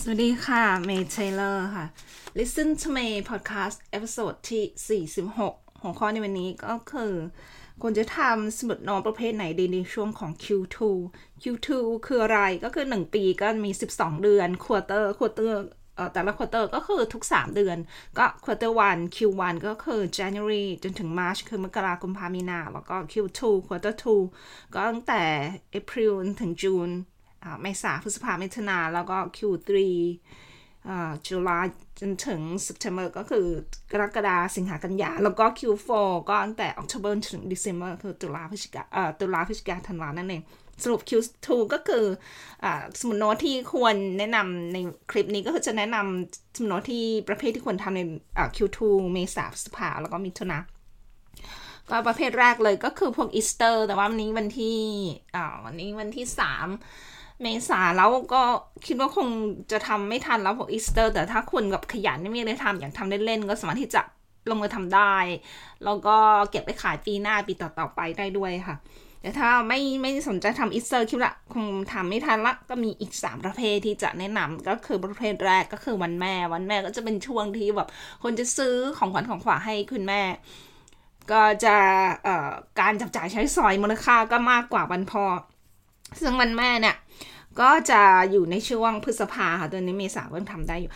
สวัสดีค่ะ เมย์เทเลอร์ค่ะ Listen to me podcast episode ที่ 46 หัวข้อในวันนี้ก็คือควรจะทำสมุดโน้ตประเภทไหนดีในช่วงของ Q2 Q2 คืออะไรก็คือ 1 ปีก็มี 12 เดือน quarter quarter แต่ละ quarter ก็คือทุก 3 เดือน ก็ quarter 1 Q1 ก็คือ January จนถึง March คือมกรา กุมภามีนา แล้วก็ Q2 quarter 2ก็ตั้งแต่ April ถึง June เมษาพฤษภามิถุนาแล้วก็ Q3 จุลาจนถึง September ก็คือกรกฎาสิงหากันยา แล้วก็ Q4 ก็ตั้งแต่ October ถึง December คือตุลาพฤศจิกาเอ่อตุลาพฤศจิกาธันวานั่นเองสรุป Q2 ก็คืออสมุดโน้ตที่ควรแนะนำในคลิปนี้ก็คือจะแนะนำสมุดโน้ตที่ประเภทที่ควรทำใน Q2 เมษาพฤษภาแล้วก็มิถุนาก็ประเภทแรกเลยก็คือพวกอีสเตอร์ แต่ว่าวันนี้วันที่อ่าวันนี้วันที่สาม เมษาแล้วก็คิดว่าคงจะทำไม่ทันแล้วพวกอีสเตอร์ แต่ถ้าคุณกับขยันไม่มีอะไรทำอยากทำเล่นๆก็สามารถที่จะลงมือทำได้ แล้วก็เก็บไปขายปีหน้าปีต่อๆไปได้ด้วยค่ะ แต่ถ้าไม่ไม่สนใจทำอีสเตอร์คิดว่าคงทำไม่ทันละก็มีอีก 3 ประเภทที่จะแนะนำก็คือประเภทแรกก็คือวันแม่ วันแม่ก็จะเป็นช่วงที่แบบคนจะซื้อของขวัญของฝากให้คุณแม่ก็จะการจับจ่ายใช้สอยมูลค่าก็มากกว่าวันพ่อ ซึ่งวันแม่เนี่ยก็จะอยู่ในช่วงพฤษภาค่ะตอนนี้เมษาเพิ่งทำได้อยู่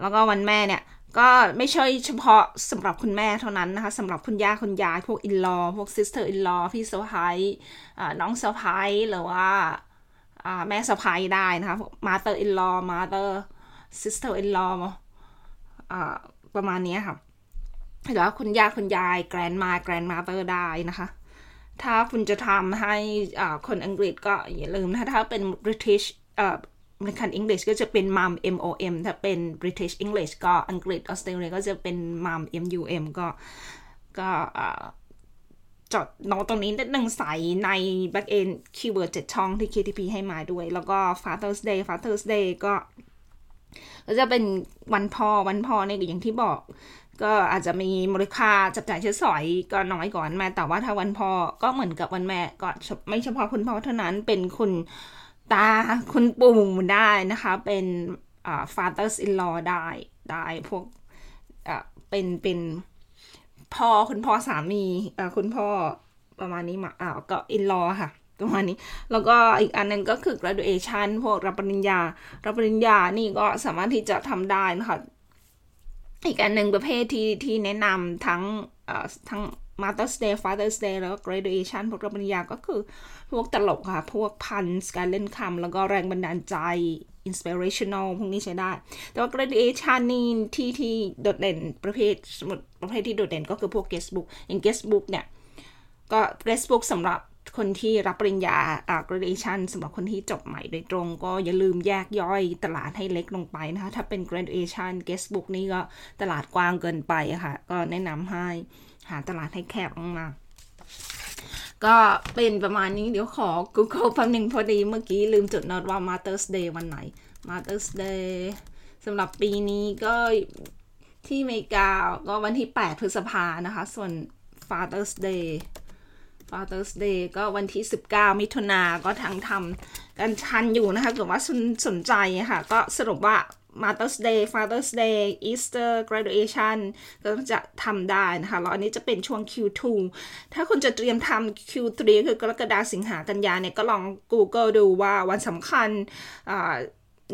แล้วก็วันแม่เนี่ยก็ไม่ใช่เฉพาะสำหรับคุณแม่เท่านั้นนะคะสำหรับคุณย่าคุณยายพวก in-law พวก sister-in-law พี่สะใภ้น้องสะใภ้หรือว่าแม่สะใภ้ได้นะคะmother-in-law mother sister-in-law ประมาณนี้ค่ะหรือว่าคุณย่าคุณยาย grandma grandmother ได้นะคะ ถ้าคุณจะทำให้คนอังกฤษก็อย่าลืมถ้าถ้าเป็น British เอ่อ American English ก็จะเป็น mom M O M ถ้าเป็น British English ก็อังกฤษออสเตรเลียก็จะเป็น mum M U M ก็ก็จดโน้ตตรงนี้นิดนึงใส่ใน back end keyword 7 ช่องที่ KTP ให้มาด้วย แล้วก็ Father's Day Father's Day ก็ ก็จะเป็นวันพ่อวันพ่อเนี่ยอย่างที่บอก ก็อาจจะมีมูลค่าจับจ่ายใช้สอยก็น้อยกว่าวันแม่แต่ว่าถ้าวันพ่อก็เหมือนกับวันแม่ก็ไม่เฉพาะคุณพ่อเท่านั้นเป็นคุณตาคุณปู่ได้นะคะ เป็นอ่า fathers in law ได้ได้พวกอ่เป็นเป็นพ่อคุณพ่อสามีอ่าคุณพ่อประมาณนี้มาอ่าก็ in law ค่ะประมาณนี้แล้วก็อีกอันนึงก็คือ graduation พวกรับปริญญา รับปริญญานี่ก็สามารถที่จะทำได้นะคะ อีกอันหนึ่งประเภทที่ที่แนะนำทั้งทั้ง Mother's Day Father's Day แล้วก็ graduation พวกรับปริญญาก็คือ พวกตลกค่ะ พวกพันส์การเล่นคำแล้วก็แรงบันดาลใจ inspirational พวกนี้ใช้ได้ แต่ว่า graduation นี่ที่ที่โดดเด่นประเภทสมุดประเภทที่โดดเด่นก็คือพวก guestbook อย่าง guestbook เนี่ย ก็ guestbook สำหรับ คนที่รับปริญญาอ่า graduation สำหรับคนที่จบใหม่โดยตรง ก็อย่าลืมแยกย่อยตลาดให้เล็กลงไปนะคะ ถ้าเป็น graduation guestbook นี่ก็ตลาดกว้างเกินไปค่ะ ก็แนะนำให้หาตลาดให้แคบลงมาก็เป็นประมาณนี้เดี๋ยวขอ Google แป๊บนึงพอดีเมื่อกี้ลืมจดโน้ตว่า Mother's Day วันไหน Mother's Day สำหรับปีนี้ก็ที่อเมริกาก็วันที่ 8 พฤษภานะคะ ส่วน Father's Day Father's Day ก็วันที่ 19 มิถุนาก็ทั้งทำกันชันอยู่นะคะเกิดว่าสนสนใจค่ะ ก็สรุปว่า Mother's Day Father's Day Easter Graduation ก็จะทำได้นะคะ แล้วอันนี้จะเป็นช่วง Q2 ถ้าคุณจะเตรียมทำ Q3 คือกรกฎาสิงหากันยาเนี่ย ก็ลอง Google ดูว่าวันสำคัญ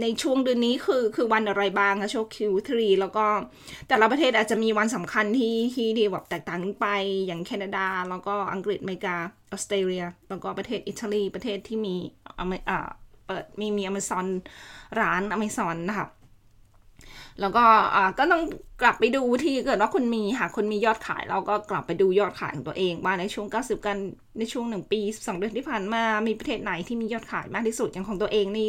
ในช่วงเดือนนี้คือคือวันอะไรบ้างคะช่วง Q3 แล้วก็แต่ละประเทศอาจจะมีวันสำคัญที่ที่ดีแบบแตกต่างไปอย่างแคนาดา แล้วก็อังกฤษอเมริกาออสเตรเลีย แล้วก็ประเทศอิตาลีประเทศที่มีอ่าเปิดมีมีอเมซอนร้านอเมซอนนะคะ แล้วก็อ่าก็ต้องกลับไปดูที่เกิดว่าคุณมีหากคุณมียอดขาย เราก็กลับไปดูยอดขายของตัวเองว่าในช่วง 90 กันในช่วงหนึ่งปีสองเดือนที่ผ่านมา มีประเทศไหนที่มียอดขายมากที่สุดอย่างของตัวเองนี่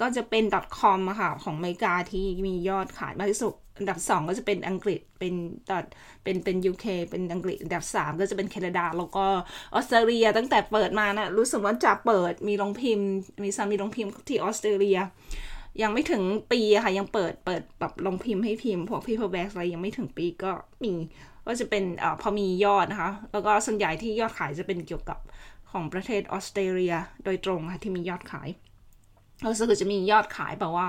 ก็จะเป็น .com อะค่ะของอเมริกาที่มียอดขายมากที่สุดอันดับ 2 ก็จะเป็นอังกฤษเป็นดอเป็นเป็น UK เป็นอังกฤษอันดับ 3 ก็จะเป็นแคนาดา แล้วก็ออสเตรเลียตั้งแต่เปิดมานะรู้สึกว่าจะเปิดมีโรงพิมพ์ มีซามีโรงพิมพ์ที่ออสเตรเลีย ยังไม่ถึงปีค่ะ ยังเปิดเปิดแบบลงพิมพ์ให้พิมพ์พวกพี่พอแบ็กอะไรยังไม่ถึงปีก็มีก็จะเป็นอพอมียอดนะคะ แล้วก็ส่วนใหญ่ที่ยอดขายจะเป็นเกี่ยวกับของประเทศออสเตรเลียโดยตรงค่ะที่มียอดขายรู้สึกจะมียอดขายแบบว่า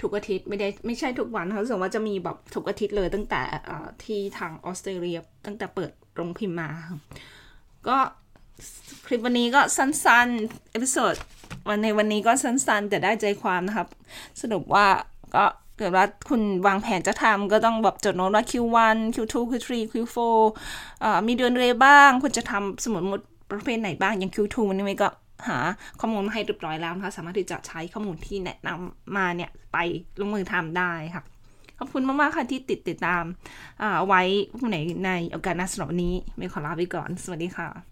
ทุกอาทิตย์ไม่ได้ไม่ใช่ทุกวันรู้สึกว่าจะมีแบบทุกอาทิตย์เลยตั้งแต่ที่ทางออสเตรเลียตั้งแต่เปิดโรงพิมพ์มา ก็คลิปวันนี้ก็สั้นๆ episode วันในวันนี้ก็สั้นๆ แต่ได้ใจความนะครับ สรุปว่าก็เกิดว่าคุณวางแผนจะทำก็ต้องแบบจดโน้ตว่า Q1 Q2 Q3 Q4 มีเดือนเรบ้างคุณจะทำสมุดมดประเภทไหนบ้างอย่าง Q2 นี่ไม่ก็หาข้อมูลมาให้เรียบร้อยแล้วนะคะสามารถที่จะใช้ข้อมูลที่แนะนำมาเนี่ยไปลงมือทำได้ค่ะ ขอบคุณมาก ๆ ค่ะที่ติดติดตามไว้ผู้ไหนในโอกาสหน้าสำหรับวันนี้ไม่ขอลาไปก่อน สวัสดีค่ะ